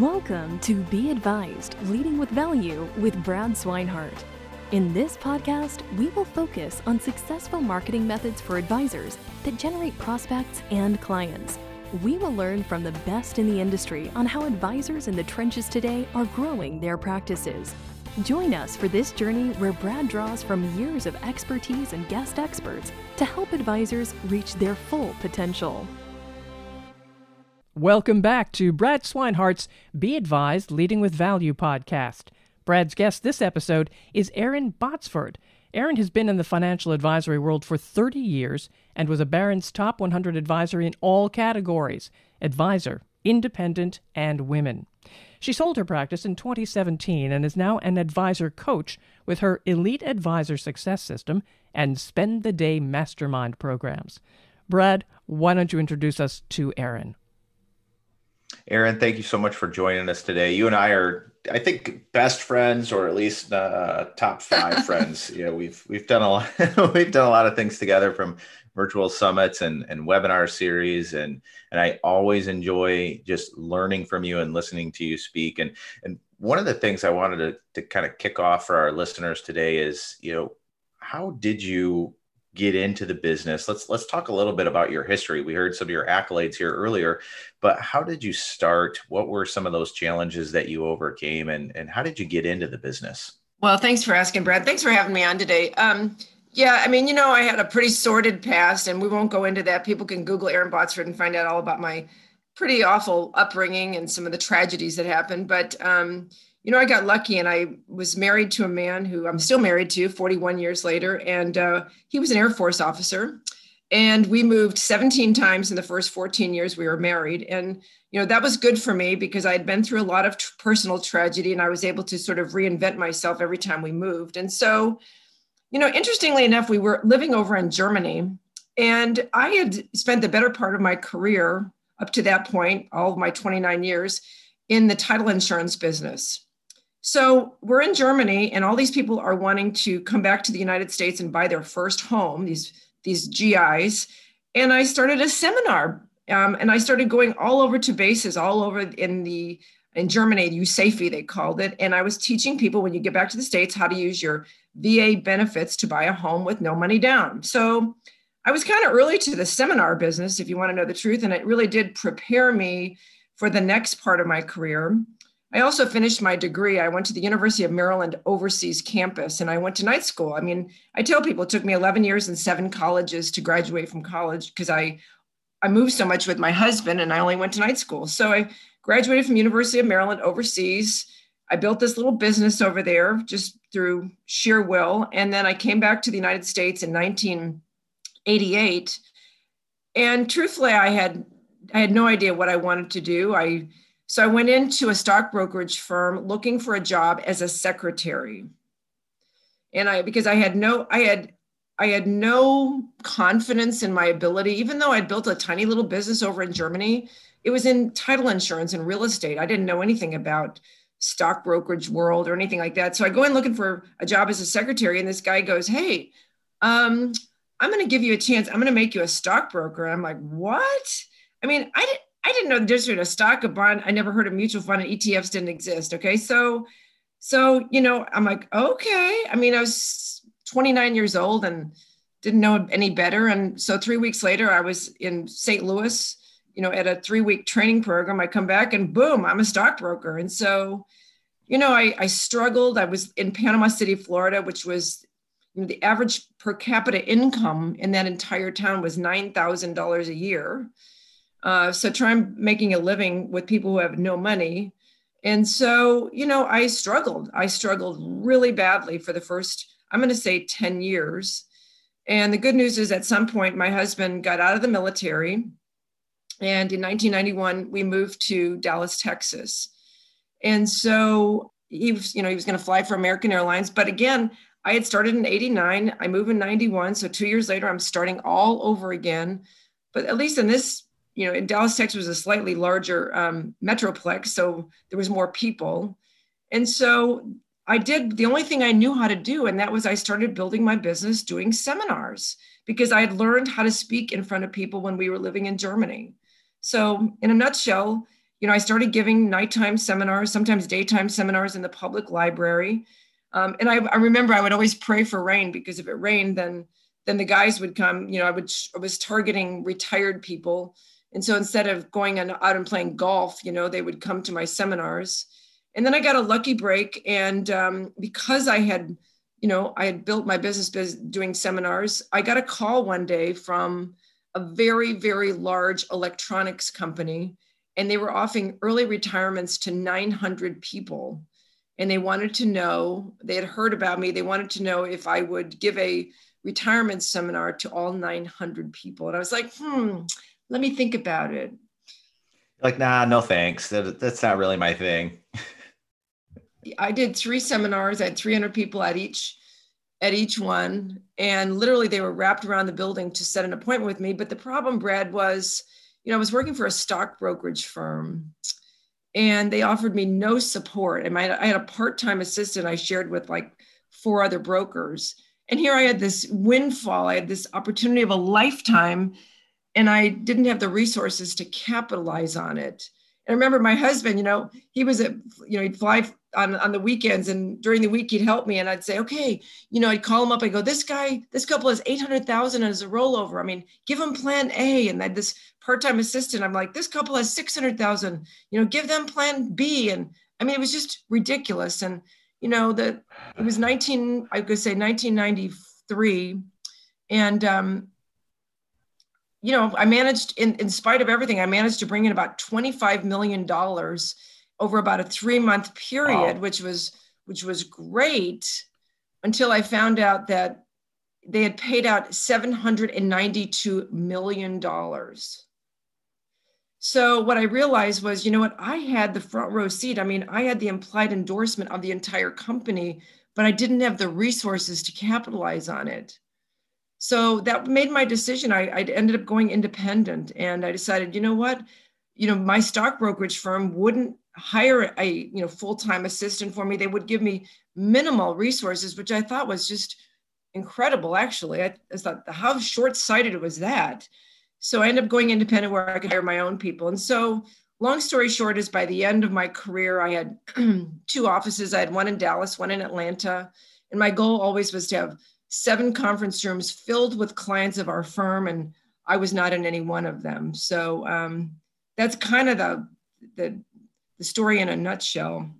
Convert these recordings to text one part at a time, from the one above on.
Welcome to Be Advised Leading with Value with Brad Swinehart. In this podcast, we will focus on successful marketing methods for advisors that generate prospects and clients. We will learn from the best in the industry on how advisors in the trenches today are growing their practices. Join us for this journey where Brad draws from years of expertise and guest experts to help advisors reach their full potential. Welcome back to Brad Swinehart's Be Advised Leading with Value podcast. Brad's guest this episode is Erin Botsford. Erin has been in the financial advisory world for 30 years and was a Barron's Top 100 advisor in all categories advisor, independent, and women. She sold her practice in 2017 and is now an advisor coach with her Elite Advisor Success System and Spend the Day Mastermind programs. Brad, why don't you introduce us to Erin? Erin, thank you so much for joining us today. You and I are, I think, best friends, or at least uh, top five friends. You know, we've we've done a lot, we've done a lot of things together, from virtual summits and and webinar series, and and I always enjoy just learning from you and listening to you speak. And and one of the things I wanted to to kind of kick off for our listeners today is, you know, how did you get into the business. Let's let's talk a little bit about your history. We heard some of your accolades here earlier but how did you start? What were some of those challenges that you overcame and and how did you get into the business? Well thanks for asking brad. Thanks for having me on today. Um, yeah i mean you know i had a pretty sordid past and we won't go into that. People can google erin botsford and find out all about my pretty awful upbringing and some of the tragedies that happened but um, you know, I got lucky and I was married to a man who I'm still married to 41 years later. And uh, he was an Air Force officer. And we moved 17 times in the first 14 years we were married. And, you know, that was good for me because I had been through a lot of t- personal tragedy and I was able to sort of reinvent myself every time we moved. And so, you know, interestingly enough, we were living over in Germany. And I had spent the better part of my career up to that point, all of my 29 years, in the title insurance business. So we're in Germany, and all these people are wanting to come back to the United States and buy their first home. These these GIs, and I started a seminar, um, and I started going all over to bases, all over in the in Germany, USAFE they called it, and I was teaching people when you get back to the states how to use your VA benefits to buy a home with no money down. So I was kind of early to the seminar business, if you want to know the truth, and it really did prepare me for the next part of my career. I also finished my degree. I went to the University of Maryland overseas campus and I went to night school. I mean, I tell people it took me 11 years and seven colleges to graduate from college because I I moved so much with my husband and I only went to night school. So I graduated from University of Maryland overseas. I built this little business over there just through sheer will and then I came back to the United States in 1988 and truthfully I had I had no idea what I wanted to do. I so I went into a stock brokerage firm looking for a job as a secretary. And I because I had no I had I had no confidence in my ability even though I'd built a tiny little business over in Germany, it was in title insurance and real estate. I didn't know anything about stock brokerage world or anything like that. So I go in looking for a job as a secretary and this guy goes, "Hey, um, I'm going to give you a chance. I'm going to make you a stockbroker." I'm like, "What?" I mean, I didn't I didn't know the difference between a stock, a bond. I never heard of mutual fund and ETFs didn't exist. Okay. So, so, you know, I'm like, okay. I mean, I was 29 years old and didn't know any better. And so three weeks later, I was in St. Louis, you know, at a three week training program. I come back and boom, I'm a stockbroker. And so, you know, I, I struggled. I was in Panama City, Florida, which was you know, the average per capita income in that entire town was $9,000 a year. Uh, so try making a living with people who have no money. And so, you know, I struggled. I struggled really badly for the first, I'm going to say 10 years. And the good news is at some point, my husband got out of the military. And in 1991, we moved to Dallas, Texas. And so he was, you know, he was going to fly for American Airlines. But again, I had started in 89. I moved in 91. So two years later, I'm starting all over again. But at least in this you know, in Dallas, Texas was a slightly larger um, metroplex, so there was more people. And so I did the only thing I knew how to do, and that was I started building my business doing seminars because I had learned how to speak in front of people when we were living in Germany. So, in a nutshell, you know, I started giving nighttime seminars, sometimes daytime seminars in the public library. Um, and I, I, remember I would always pray for rain because if it rained, then then the guys would come. You know, I would I was targeting retired people, and so instead of going out and playing golf, you know, they would come to my seminars. And then I got a lucky break, and um, because I had, you know, I had built my business biz doing seminars. I got a call one day from a very very large electronics company and they were offering early retirements to 900 people and they wanted to know they had heard about me they wanted to know if i would give a retirement seminar to all 900 people and i was like hmm let me think about it. Like nah no thanks. That, that's not really my thing. I did three seminars i had 300 people at each at each one and literally they were wrapped around the building to set an appointment with me. But the problem brad was you know, I was working for a stock brokerage firm and they offered me no support. And my, I had a part time assistant I shared with like four other brokers. And here I had this windfall, I had this opportunity of a lifetime, and I didn't have the resources to capitalize on it. And I remember my husband, you know, he was at, you know, he'd fly on, on the weekends and during the week he'd help me and I'd say, okay, you know, I'd call him up. I go, this guy, this couple has 800,000 as a rollover. I mean, give him plan A. And then this part-time assistant, I'm like, this couple has 600,000, you know, give them plan B. And I mean, it was just ridiculous. And, you know, that it was 19, I could say 1993. And, um, you know, I managed, in, in spite of everything, I managed to bring in about $25 million over about a three month period, wow. which was, which was great until I found out that they had paid out $792 million. So what I realized was, you know what, I had the front row seat. I mean, I had the implied endorsement of the entire company, but I didn't have the resources to capitalize on it so that made my decision. I, I ended up going independent and I decided, you know what, you know, my stock brokerage firm wouldn't hire a you know full-time assistant for me. They would give me minimal resources, which I thought was just incredible. Actually, I, I thought how short-sighted was that. So I ended up going independent where I could hire my own people. And so long story short is by the end of my career, I had two offices. I had one in Dallas, one in Atlanta. And my goal always was to have seven conference rooms filled with clients of our firm, and I was not in any one of them. So um, that's kind of the, the the story in a nutshell.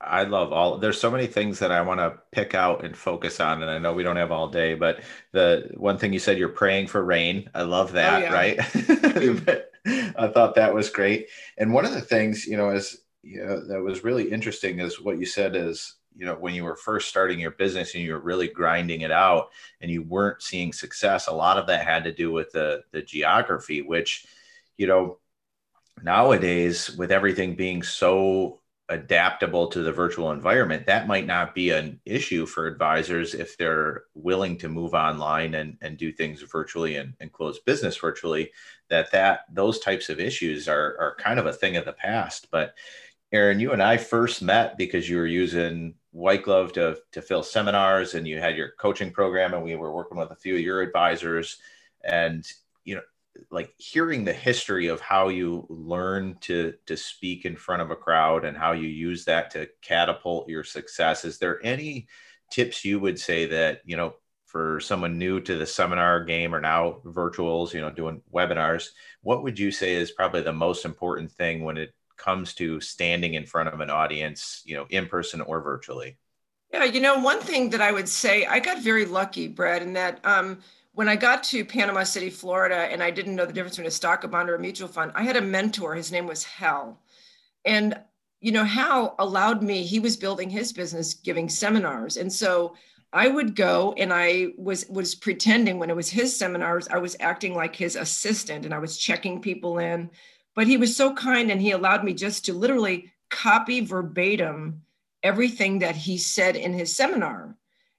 I love all there's so many things that I want to pick out and focus on. And I know we don't have all day, but the one thing you said you're praying for rain. I love that, oh, yeah. right? I thought that was great. And one of the things, you know, is you know, that was really interesting is what you said is you know when you were first starting your business and you were really grinding it out and you weren't seeing success a lot of that had to do with the the geography which you know nowadays with everything being so adaptable to the virtual environment that might not be an issue for advisors if they're willing to move online and, and do things virtually and, and close business virtually that that those types of issues are, are kind of a thing of the past. But erin you and I first met because you were using White Glove to, to fill seminars and you had your coaching program and we were working with a few of your advisors. And you know like hearing the history of how you learn to to speak in front of a crowd and how you use that to catapult your success is there any tips you would say that you know for someone new to the seminar game or now virtuals you know doing webinars what would you say is probably the most important thing when it comes to standing in front of an audience, you know, in person or virtually? Yeah, you know, one thing that I would say, I got very lucky, Brad, in that um, when I got to Panama City, Florida, and I didn't know the difference between a stock, a bond, or a mutual fund, I had a mentor. His name was Hal. And, you know, Hal allowed me, he was building his business giving seminars. And so I would go and I was was pretending when it was his seminars, I was acting like his assistant and I was checking people in. But he was so kind and he allowed me just to literally copy verbatim everything that he said in his seminar.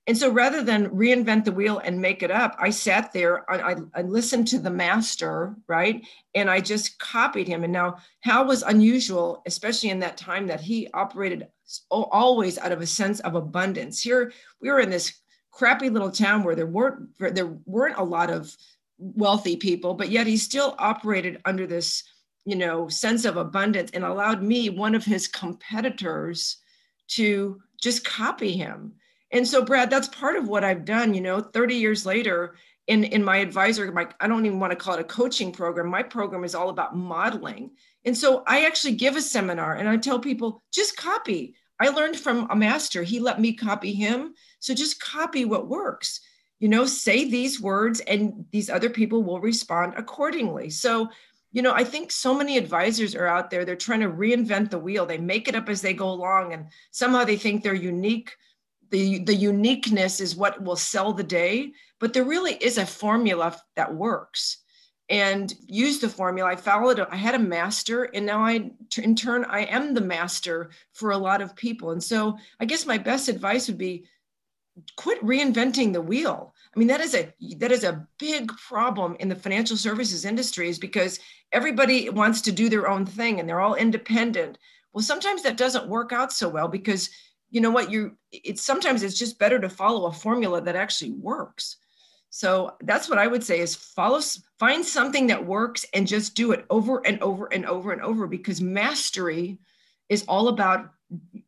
And so rather than reinvent the wheel and make it up, I sat there, I, I, listened to the master, right? And I just copied him. And now Hal was unusual, especially in that time that he operated always out of a sense of abundance. Here we were in this crappy little town where there weren't there weren't a lot of wealthy people, but yet he still operated under this you know, sense of abundance and allowed me, one of his competitors, to just copy him. And so, Brad, that's part of what I've done, you know, 30 years later in, in my advisor, my, I don't even want to call it a coaching program. My program is all about modeling. And so I actually give a seminar and I tell people just copy. I learned from a master. He let me copy him. So just copy what works. You know, say these words and these other people will respond accordingly. So you know, I think so many advisors are out there, they're trying to reinvent the wheel. They make it up as they go along and somehow they think they're unique. The, the uniqueness is what will sell the day, but there really is a formula that works. And use the formula. I followed. I had a master, and now I, in turn, I am the master for a lot of people. And so, I guess my best advice would be, quit reinventing the wheel. I mean, that is a that is a big problem in the financial services industry, is because everybody wants to do their own thing and they're all independent. Well, sometimes that doesn't work out so well because you know what you it's sometimes it's just better to follow a formula that actually works. So that's what I would say is follow find something that works and just do it over and over and over and over because mastery is all about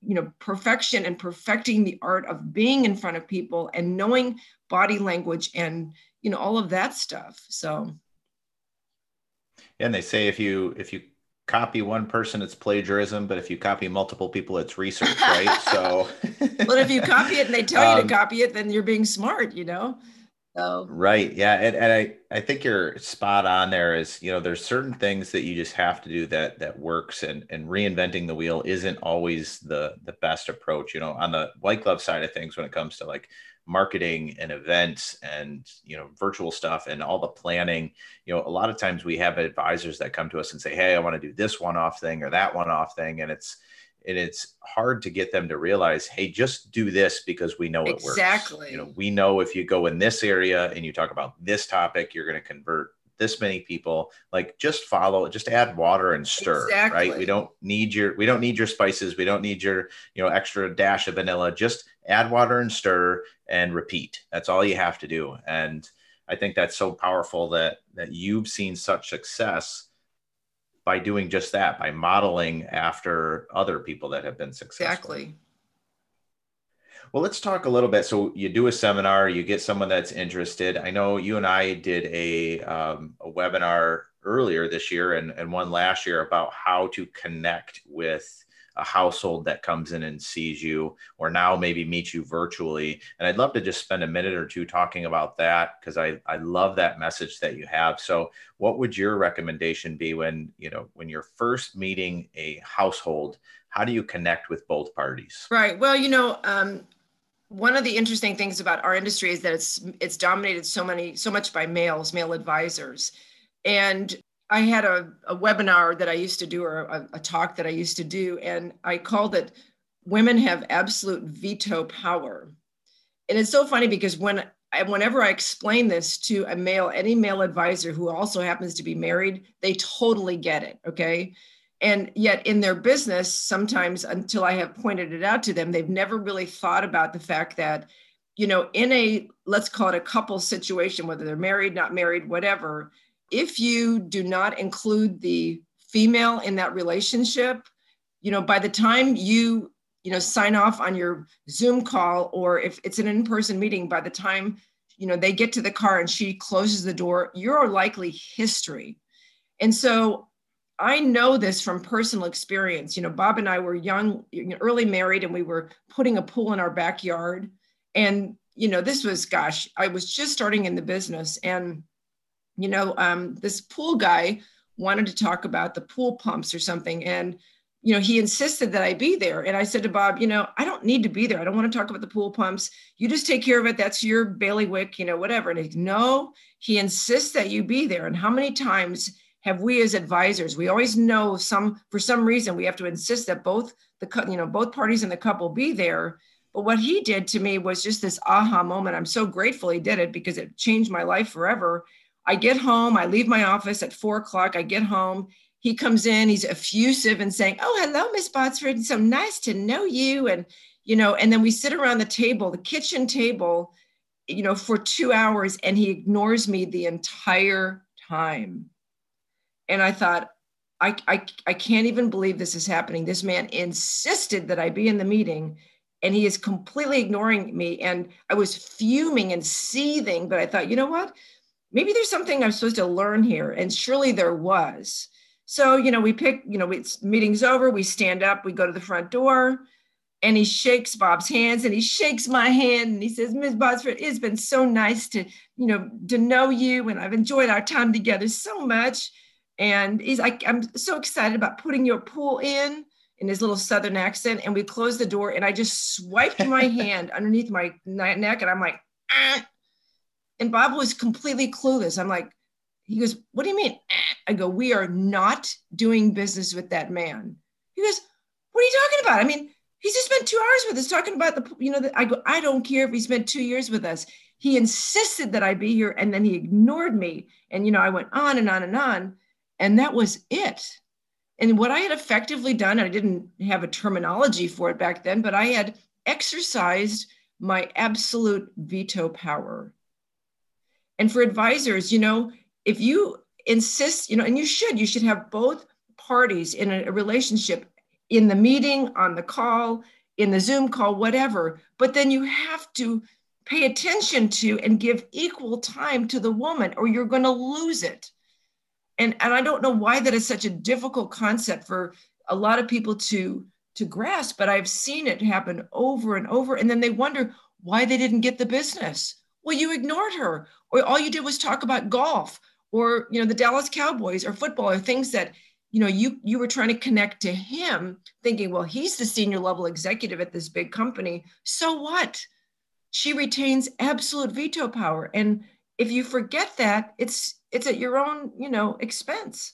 you know perfection and perfecting the art of being in front of people and knowing body language and you know all of that stuff so yeah, and they say if you if you copy one person, it's plagiarism, but if you copy multiple people, it's research, right? so, but if you copy it and they tell you to um, copy it, then you're being smart, you know. So right, yeah, and, and I I think you're spot on. There is you know there's certain things that you just have to do that that works, and and reinventing the wheel isn't always the the best approach. You know, on the white glove side of things, when it comes to like marketing and events and you know virtual stuff and all the planning you know a lot of times we have advisors that come to us and say hey i want to do this one off thing or that one off thing and it's and it's hard to get them to realize hey just do this because we know it exactly. works exactly you know we know if you go in this area and you talk about this topic you're going to convert this many people like just follow just add water and stir exactly. right we don't need your we don't need your spices. We don't need your you know extra dash of vanilla. Just add water and stir and repeat. That's all you have to do. And i think that's so powerful that that you've seen such success by doing just that by modeling after other people that have been successful. Exactly well, let's talk a little bit. So you do a seminar, you get someone that's interested. I know you and I did a, um, a webinar earlier this year and, and one last year about how to connect with a household that comes in and sees you or now maybe meets you virtually. And i'd love to just spend a minute or two talking about that because I, I love that message that you have. So what would your recommendation be when you know when you're first meeting a household? How do you connect with both parties? Right. Well you know um, one of the interesting things about our industry is that it's it's dominated so many so much by males male advisors. And i had a, a webinar that i used to do or a, a talk that i used to do and i called it women have absolute veto power. And it's so funny because when I, whenever i explain this to a male any male advisor who also happens to be married they totally get it okay and yet in their business sometimes until i have pointed it out to them they've never really thought about the fact that you know in a let's call it a couple situation whether they're married not married whatever if you do not include the female in that relationship you know by the time you you know sign off on your zoom call or if it's an in-person meeting by the time you know they get to the car and she closes the door you're likely history. And so I know this from personal experience. You know, Bob and I were young, early married, and we were putting a pool in our backyard. And, you know, this was, gosh, I was just starting in the business. And, you know, um, this pool guy wanted to talk about the pool pumps or something. And, you know, he insisted that I be there. And I said to Bob, you know, I don't need to be there. I don't want to talk about the pool pumps. You just take care of it. That's your bailiwick, you know, whatever. And he, no, he insists that you be there. And how many times have we as advisors we always know some for some reason we have to insist that both the you know both parties in the couple be there. But what he did to me was just this aha moment. I'm so grateful he did it because it changed my life forever. I get home i leave my office at four o'clock i get home. He comes in he's effusive and saying oh hello miss botsford so nice to know you. And you know and then we sit around the table the kitchen table you know for two hours and he ignores me the entire time and I thought, I, I, I can't even believe this is happening. This man insisted that I be in the meeting and he is completely ignoring me. And I was fuming and seething, but I thought, you know what? Maybe there's something I'm supposed to learn here. And surely there was. So, you know, we pick, you know, it's meeting's over, we stand up, we go to the front door, and he shakes Bob's hands and he shakes my hand and he says, Ms. Botsford, it's been so nice to, you know, to know you and I've enjoyed our time together so much. And he's like, I'm so excited about putting your pool in in his little southern accent. And we closed the door and I just swiped my hand underneath my neck and I'm like, ah. and Bob was completely clueless. I'm like, he goes, What do you mean? Ah. I go, We are not doing business with that man. He goes, What are you talking about? I mean, he just spent two hours with us talking about the, you know, the, I go, I don't care if he spent two years with us. He insisted that I be here and then he ignored me. And, you know, I went on and on and on. And that was it. And what I had effectively done, I didn't have a terminology for it back then, but I had exercised my absolute veto power. And for advisors, you know, if you insist, you know, and you should, you should have both parties in a, relationship in the meeting, on the call, in the Zoom call, whatever. But then you have to pay attention to and give equal time to the woman, or you're going to lose it. And, and I don't know why that is such a difficult concept for a lot of people to to grasp, but I've seen it happen over and over. And then they wonder why they didn't get the business. Well, you ignored her, or all you did was talk about golf, or you know the Dallas Cowboys, or football, or things that you know you you were trying to connect to him thinking well he's the senior level executive at this big company so what she retains absolute veto power and if you forget that it's it's at your own you know expense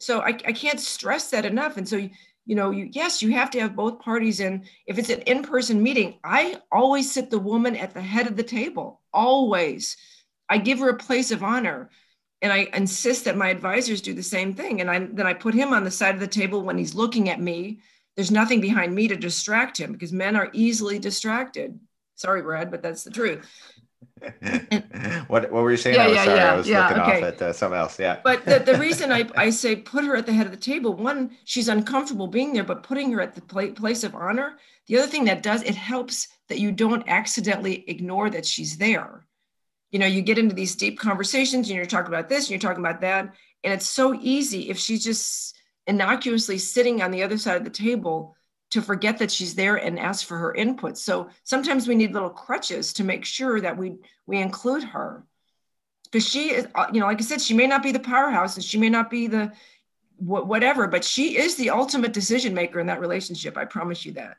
so i, I can't stress that enough and so you you know you yes you have to have both parties in if it's an in-person meeting i always sit the woman at the head of the table always i give her a place of honor and I insist that my advisors do the same thing. And I, then I put him on the side of the table when he's looking at me. There's nothing behind me to distract him because men are easily distracted. Sorry, Brad, but that's the truth. What, what were you saying? Yeah, I was yeah, sorry. yeah, I was yeah, looking okay. off at uh, something else. Yeah. But the, the reason I, I say put her at the head of the table, one, she's uncomfortable being there, but putting her at the pla- place of honor. The other thing that does, it helps that you don't accidentally ignore that she's there you know you get into these deep conversations and you're talking about this and you're talking about that and it's so easy if she's just innocuously sitting on the other side of the table to forget that she's there and ask for her input. So sometimes we need little crutches to make sure that we we include her. Because she is uh, you know like i said she may not be the powerhouse and she may not be the whatever but she is the ultimate decision maker in that relationship. I promise you that.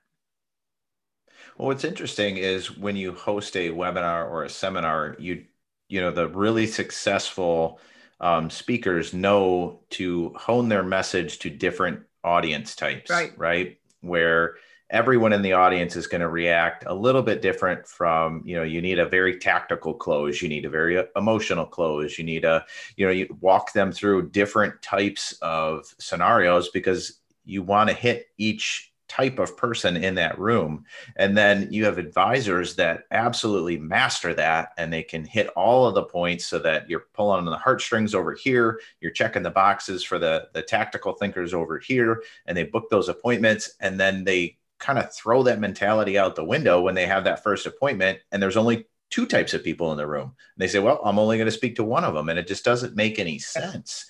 Well, what's interesting is when you host a webinar or a seminar, you you know the really successful um, speakers know to hone their message to different audience types, right? Right, where everyone in the audience is going to react a little bit different from you know you need a very tactical close you need a very uh, emotional close you need a you know you walk them through different types of scenarios because you want to hit each type of person in that room. And then you have advisors that absolutely master that and they can hit all of the points so that you're pulling on the heartstrings over here, you're checking the boxes for the, the tactical thinkers over here, and they book those appointments. And then they kind of throw that mentality out the window when they have that first appointment. And there's only two types of people in the room. And they say, well, I'm only going to speak to one of them. And it just doesn't make any sense.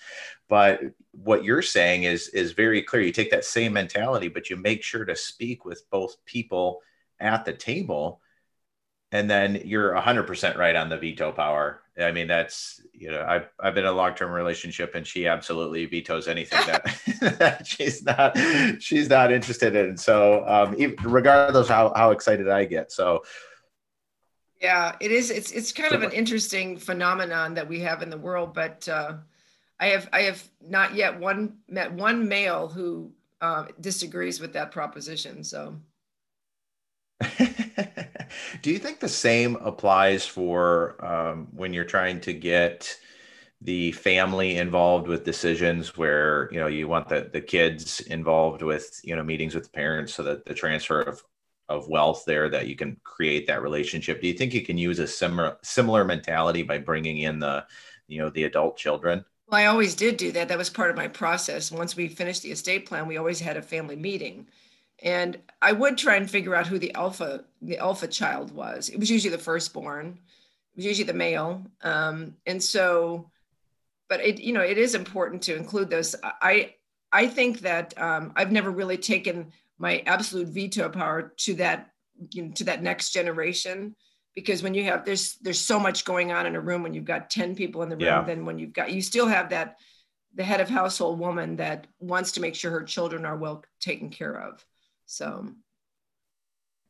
But what you're saying is is very clear. You take that same mentality, but you make sure to speak with both people at the table, and then you're 100% right on the veto power. I mean, that's you know, I've I've been in a long term relationship, and she absolutely vetoes anything that, that she's not she's not interested in. So, um, even, regardless how how excited I get, so. Yeah, it is. It's it's kind of an interesting phenomenon that we have in the world, but uh, I have I have not yet one met one male who uh, disagrees with that proposition. So, do you think the same applies for um, when you're trying to get the family involved with decisions where you know you want the, the kids involved with you know meetings with the parents so that the transfer of of wealth there that you can create that relationship do you think you can use a similar similar mentality by bringing in the you know the adult children Well, I always did do that. That was part of my process. Once we finished the estate plan, we always had a family meeting. And I would try and figure out who the alpha, the alpha child was. It was usually the firstborn. It was usually the male. Um, and so, but it, you know, it is important to include those. I, I think that um, I've never really taken my absolute veto power to that, you know, to that next generation because when you have there's there's so much going on in a room when you've got 10 people in the room yeah. then when you've got you still have that the head of household woman that wants to make sure her children are well taken care of. So.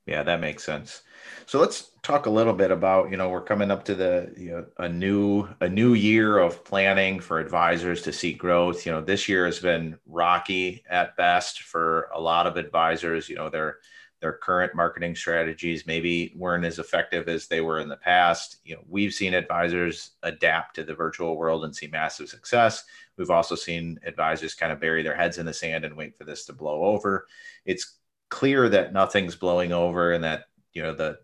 Yeah that makes sense. So let's talk a little bit about you know we're coming up to the you know a new a new year of planning for advisors to seek growth. You know this year has been rocky at best for a lot of advisors. You know they're their current marketing strategies maybe weren't as effective as they were in the past. You know, we've seen advisors adapt to the virtual world and see massive success. We've also seen advisors kind of bury their heads in the sand and wait for this to blow over. It's clear that nothing's blowing over and that, you know, the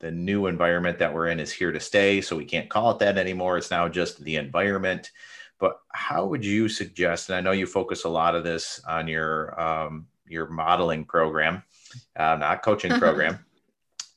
the new environment that we're in is here to stay. So we can't call it that anymore. It's now just the environment. But how would you suggest? And I know you focus a lot of this on your um, your modeling program uh, not coaching program.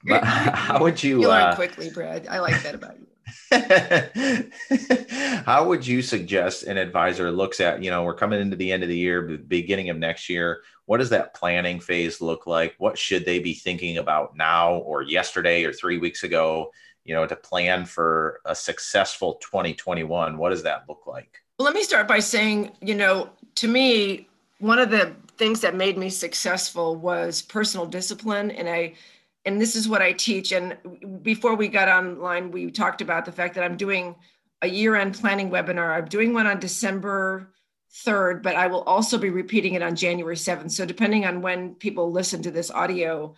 but how would you, you learn uh, quickly, Brad? I like that about you. how would you suggest an advisor looks at you know we're coming into the end of the year beginning of next year what does that planning phase look like what should they be thinking about now or yesterday or three weeks ago you know to plan for a successful 2021 what does that look like well, let me start by saying you know to me one of the things that made me successful was personal discipline. And i and this is what i teach. And before we got online we talked about the fact that i'm doing a year-end planning webinar. I'm doing one on december 3rd but i will also be repeating it on january 7th so depending on when people listen to this audio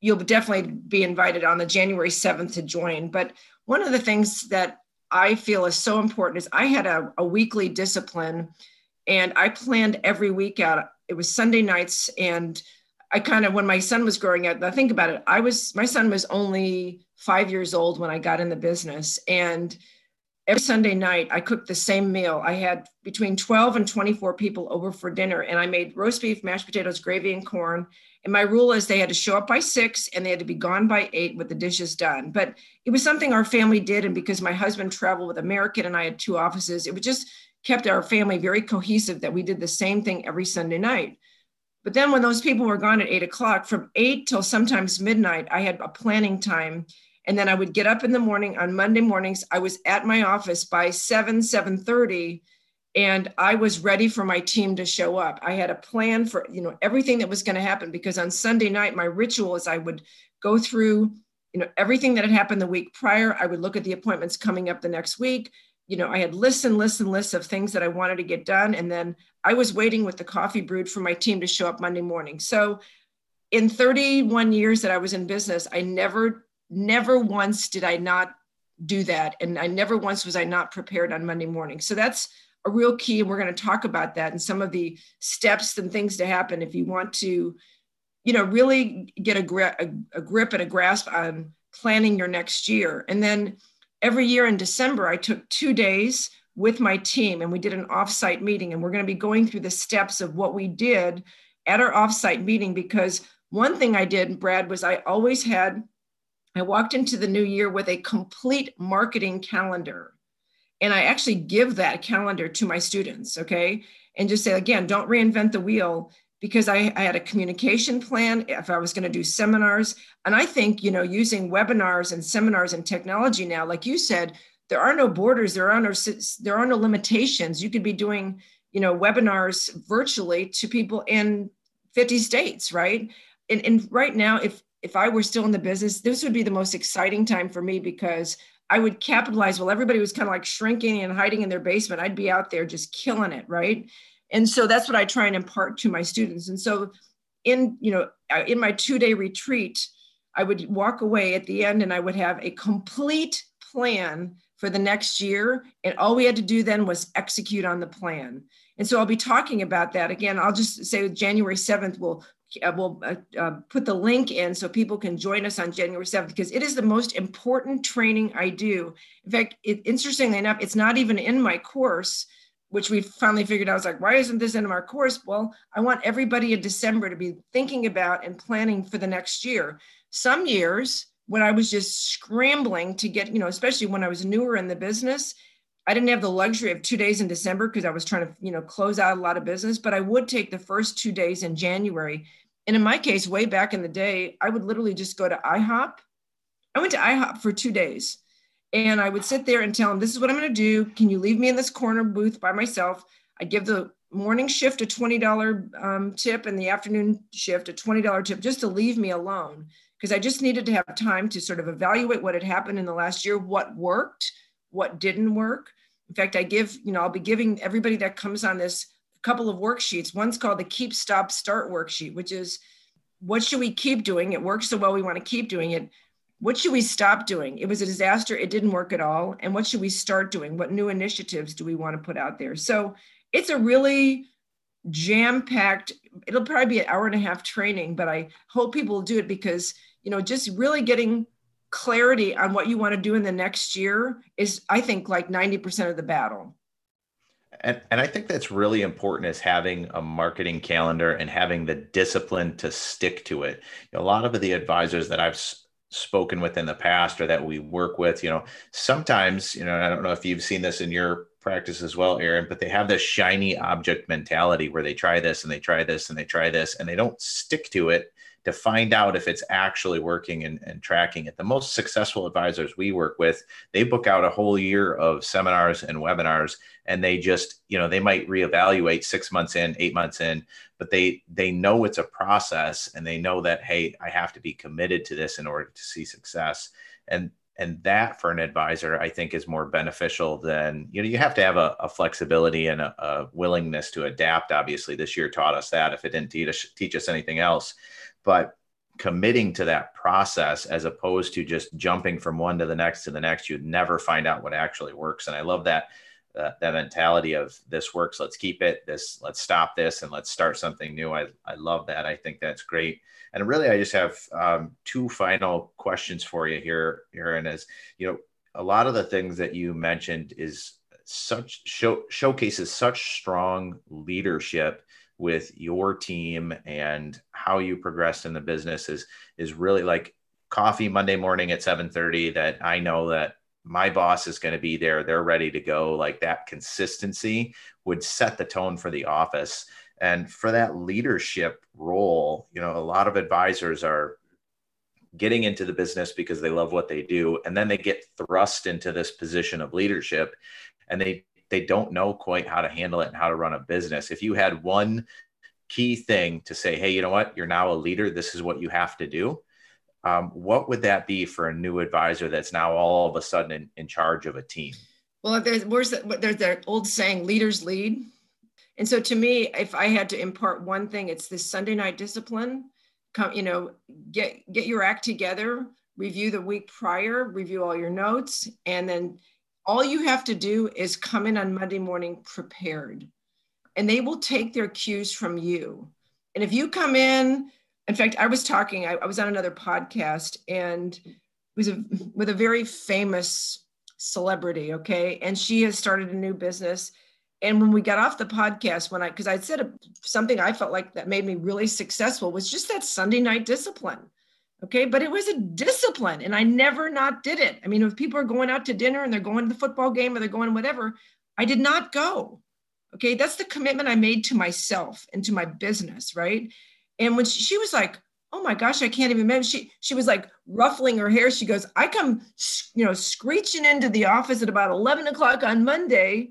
you'll definitely be invited on the january 7th to join. But one of the things that i feel is so important is i had a, a weekly discipline and i planned every week out it was Sunday nights and I kind of when my son was growing up, I think about it, I was my son was only five years old when I got in the business. And every Sunday night I cooked the same meal. I had between 12 and 24 people over for dinner, and I made roast beef, mashed potatoes, gravy, and corn. And my rule is they had to show up by six and they had to be gone by eight with the dishes done. But it was something our family did. And because my husband traveled with American and I had two offices, it was just kept our family very cohesive that we did the same thing every Sunday night. But then when those people were gone at eight o'clock, from eight till sometimes midnight, I had a planning time. And then I would get up in the morning on Monday mornings. I was at my office by 7, 7:30, and I was ready for my team to show up. I had a plan for you know everything that was going to happen because on Sunday night, my ritual is I would go through you know everything that had happened the week prior. I would look at the appointments coming up the next week you know, I had lists and lists and lists of things that I wanted to get done. And then I was waiting with the coffee brewed for my team to show up Monday morning. So in 31 years that I was in business, I never, never once did I not do that. And I never once was I not prepared on Monday morning. So that's a real key. And we're going to talk about that and some of the steps and things to happen if you want to, you know, really get a, gra- a, a grip and a grasp on planning your next year. And then every year in December, I took two days with my team and we did an offsite meeting. And we're going to be going through the steps of what we did at our offsite meeting because one thing I did, Brad, was I always had, I walked into the new year with a complete marketing calendar. And I actually give that calendar to my students, okay? And just say, again, don't reinvent the wheel because I, I, had a communication plan if I was going to do seminars. And I think, you know, using webinars and seminars and technology now, like you said, there are no borders, there are no there are no limitations. You could be doing, you know, webinars virtually to people in 50 states, right? And, and right now, if if I were still in the business, this would be the most exciting time for me because I would capitalize while everybody was kind of like shrinking and hiding in their basement. I'd be out there just killing it, right? And so that's what i try and impart to my students. And so in you know uh, in my two day retreat i would walk away at the end and i would have a complete plan for the next year. And all we had to do then was execute on the plan. And so i'll be talking about that. Again i'll just say january 7th we'll uh, we'll uh, uh, put the link in so people can join us on January 7th because it is the most important training I do. In fact, it, interestingly enough, it's not even in my course which we finally figured out. I was like, why isn't this in our course? Well, I want everybody in December to be thinking about and planning for the next year. Some years when I was just scrambling to get, you know, especially when I was newer in the business, I didn't have the luxury of two days in December because I was trying to, you know, close out a lot of business, but I would take the first two days in January. And in my case, way back in the day, I would literally just go to IHOP. I went to IHOP for two days and I would sit there and tell them, this is what I'm going to do. Can you leave me in this corner booth by myself? I'd give the morning shift a $20 um, tip and the afternoon shift a $20 tip just to leave me alone because I just needed to have time to sort of evaluate what had happened in the last year, what worked, what didn't work. In fact, I give, you know, I'll be giving everybody that comes on this a couple of worksheets. One's called the Keep, Stop, Start worksheet, which is what should we keep doing? It works so well, we want to keep doing it what should we stop doing? It was a disaster. It didn't work at all. And what should we start doing? What new initiatives do we want to put out there? So it's a really jam packed, it'll probably be an hour and a half training, but I hope people will do it because, you know, just really getting clarity on what you want to do in the next year is, I think, like 90% of the battle. And, and I think that's really important is having a marketing calendar and having the discipline to stick to it. You know, a lot of the advisors that I've spoken with in the past or that we work with you know sometimes you know i don't know if you've seen this in your practice as well erin but they have this shiny object mentality where they try this and they try this and they try this and they don't stick to it to find out if it's actually working and, and tracking it. The most successful advisors we work with, they book out a whole year of seminars and webinars, and they just, you know, they might reevaluate six months in, eight months in, but they they know it's a process and they know that hey, I have to be committed to this in order to see success. And and that for an advisor i think is more beneficial than you know you have to have a, a flexibility and a, a, willingness to adapt. Obviously this year taught us that if it didn't teach teach us anything else. But committing to that process as opposed to just jumping from one to the next to the next you'd never find out what actually works. And i love that uh, that mentality of this works let's keep it this let's stop this and let's start something new. I, I love that. I think that's great. And really i just have um, two final questions for you here erin is you know a lot of the things that you mentioned is such show, showcases such strong leadership with your team and how you progressed in the business is is really like coffee Monday morning at 7:30 that I know that my boss is going to be there they're ready to go like that consistency would set the tone for the office and for that leadership role you know a lot of advisors are getting into the business because they love what they do and then they get thrust into this position of leadership and they they don't know quite how to handle it and how to run a business. If you had one key thing to say, hey, you know what, you're now a leader, this is what you have to do. Um, what would that be for a new advisor that's now all of a sudden in, in charge of a team? Well, there's where's the, there's that old saying, leaders lead. And so to me, if I had to impart one thing, it's this Sunday night discipline. Come, you know, get get your act together, review the week prior, review all your notes, and then all you have to do is come in on Monday morning prepared, and they will take their cues from you. And if you come in, in fact, I was talking, I, I was on another podcast, and it was a, with a very famous celebrity, okay? And she has started a new business. And when we got off the podcast, when I, because I said a, something I felt like that made me really successful was just that Sunday night discipline. Okay. But it was a discipline and I never not did it. I mean, if people are going out to dinner and they're going to the football game or they're going whatever, I did not go. Okay. That's the commitment I made to myself and to my business. Right. And when she, she was like, oh my gosh, I can't even imagine. She she was like ruffling her hair. She goes, I come, you know, screeching into the office at about 11 o'clock on Monday.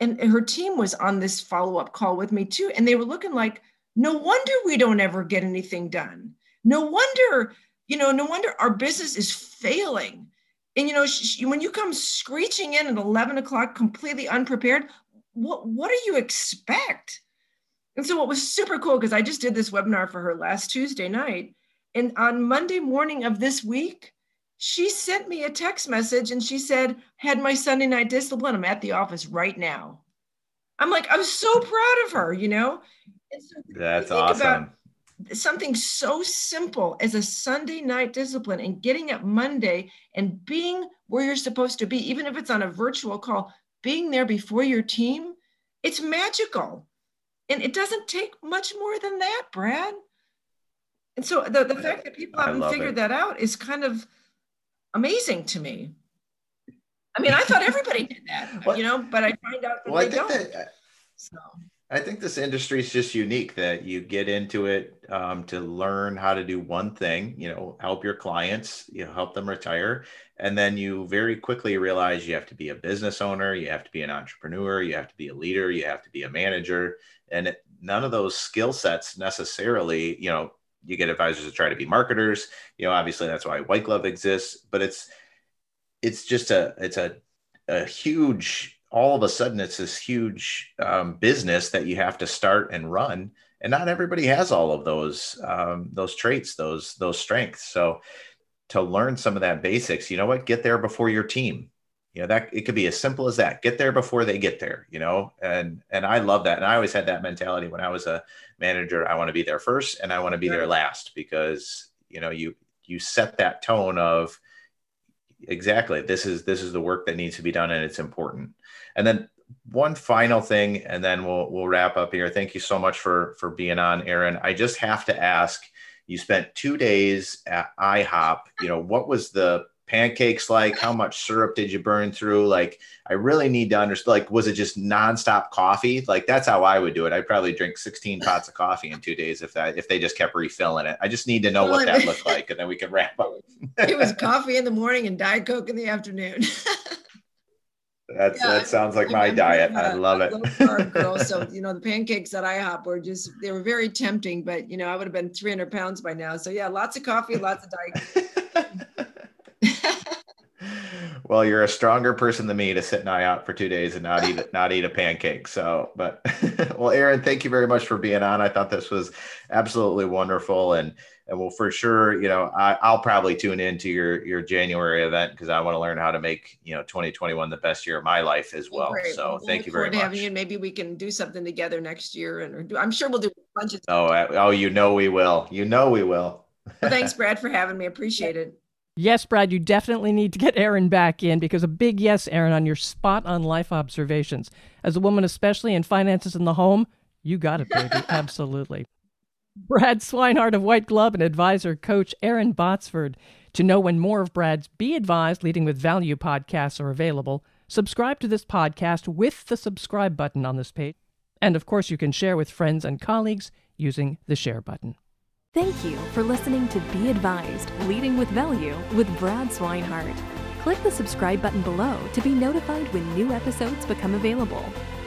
And her team was on this follow-up call with me too. And they were looking like, no wonder we don't ever get anything done. No wonder, you know, no wonder our business is failing. And you know, sh- when you come screeching in at 11 o'clock, completely unprepared, what what do you expect? And so what was super cool because I just did this webinar for her last Tuesday night, and on Monday morning of this week, she sent me a text message and she said, "Had my Sunday night discipline. I'm at the office right now." I'm like, I'm so proud of her, you know. So That's awesome. Something so simple as a Sunday night discipline and getting up Monday and being where you're supposed to be, even if it's on a virtual call, being there before your team it's magical. And it doesn't take much more than that, Brad. And so the, the fact that people haven't figured it. that out is kind of amazing to me. I mean, I thought everybody did that, well, you know, but I find out that well, they don't. That, uh, so. I think this industry is just unique that you get into it um, to learn how to do one thing, you know, help your clients, you know, help them retire. And then you very quickly realize you have to be a business owner, you have to be an entrepreneur, you have to be a leader, you have to be a manager. And none of those skill sets necessarily, you know, you get advisors to try to be marketers, you know, obviously that's why White Glove exists, but it's, it's just a it's a a huge all of a sudden it's this huge um, business that you have to start and run. And not everybody has all of those um, those traits those those strengths. So to learn some of that basics you know what? Get there before your team. You know that it could be as simple as that. Get there before they get there you know? And and i love that. And i always had that mentality when i was a manager i want to be there first and i want to be there last because you know you you set that tone of exactly this is this is the work that needs to be done and it's important and then one final thing and then we'll we'll wrap up here thank you so much for for being on Erin. i just have to ask you spent two days at ihop you know what was the pancakes like? How much syrup did you burn through? Like, I really need to understand. Like, was it just nonstop coffee? Like, that's how I would do it. I'd probably drink 16 pots of coffee in two days if that if they just kept refilling it. I just need to know well, what that looked like, and then we can wrap up. it was coffee in the morning and diet coke in the afternoon. That's yeah, that sounds like my diet. I love it. girl, so you know the pancakes at IHOP were just they were very tempting, but you know I would have been 300 pounds by now. So yeah, lots of coffee, lots of diet. well, you're a stronger person than me to sit an eye out for two days and not eat not eat a pancake. So, but well, Erin, thank you very much for being on. I thought this was absolutely wonderful, and and we'll for sure, you know, I, will probably tune into your your January event because I want to learn how to make you know 2021 the best year of my life as well. Great. So, we'll thank you very much. Having you, and maybe we can do something together next year, and I'm sure we'll do a bunch of. Oh, oh, you know we will. You know we will. well, thanks, Brad, for having me. Appreciate it. Yes, Brad, you definitely need to get Erin back in because a big yes, Erin, on your spot on life observations. As a woman, especially in finances in the home, you got it, baby. Absolutely. Brad Swinehart of White Glove and advisor coach Erin Botsford. To know when more of Brad's Be Advised Leading with Value podcasts are available, subscribe to this podcast with the subscribe button on this page. And of course, you can share with friends and colleagues using the share button. Thank you for listening to Be Advised Leading with Value with Brad Swinehart. Click the subscribe button below to be notified when new episodes become available.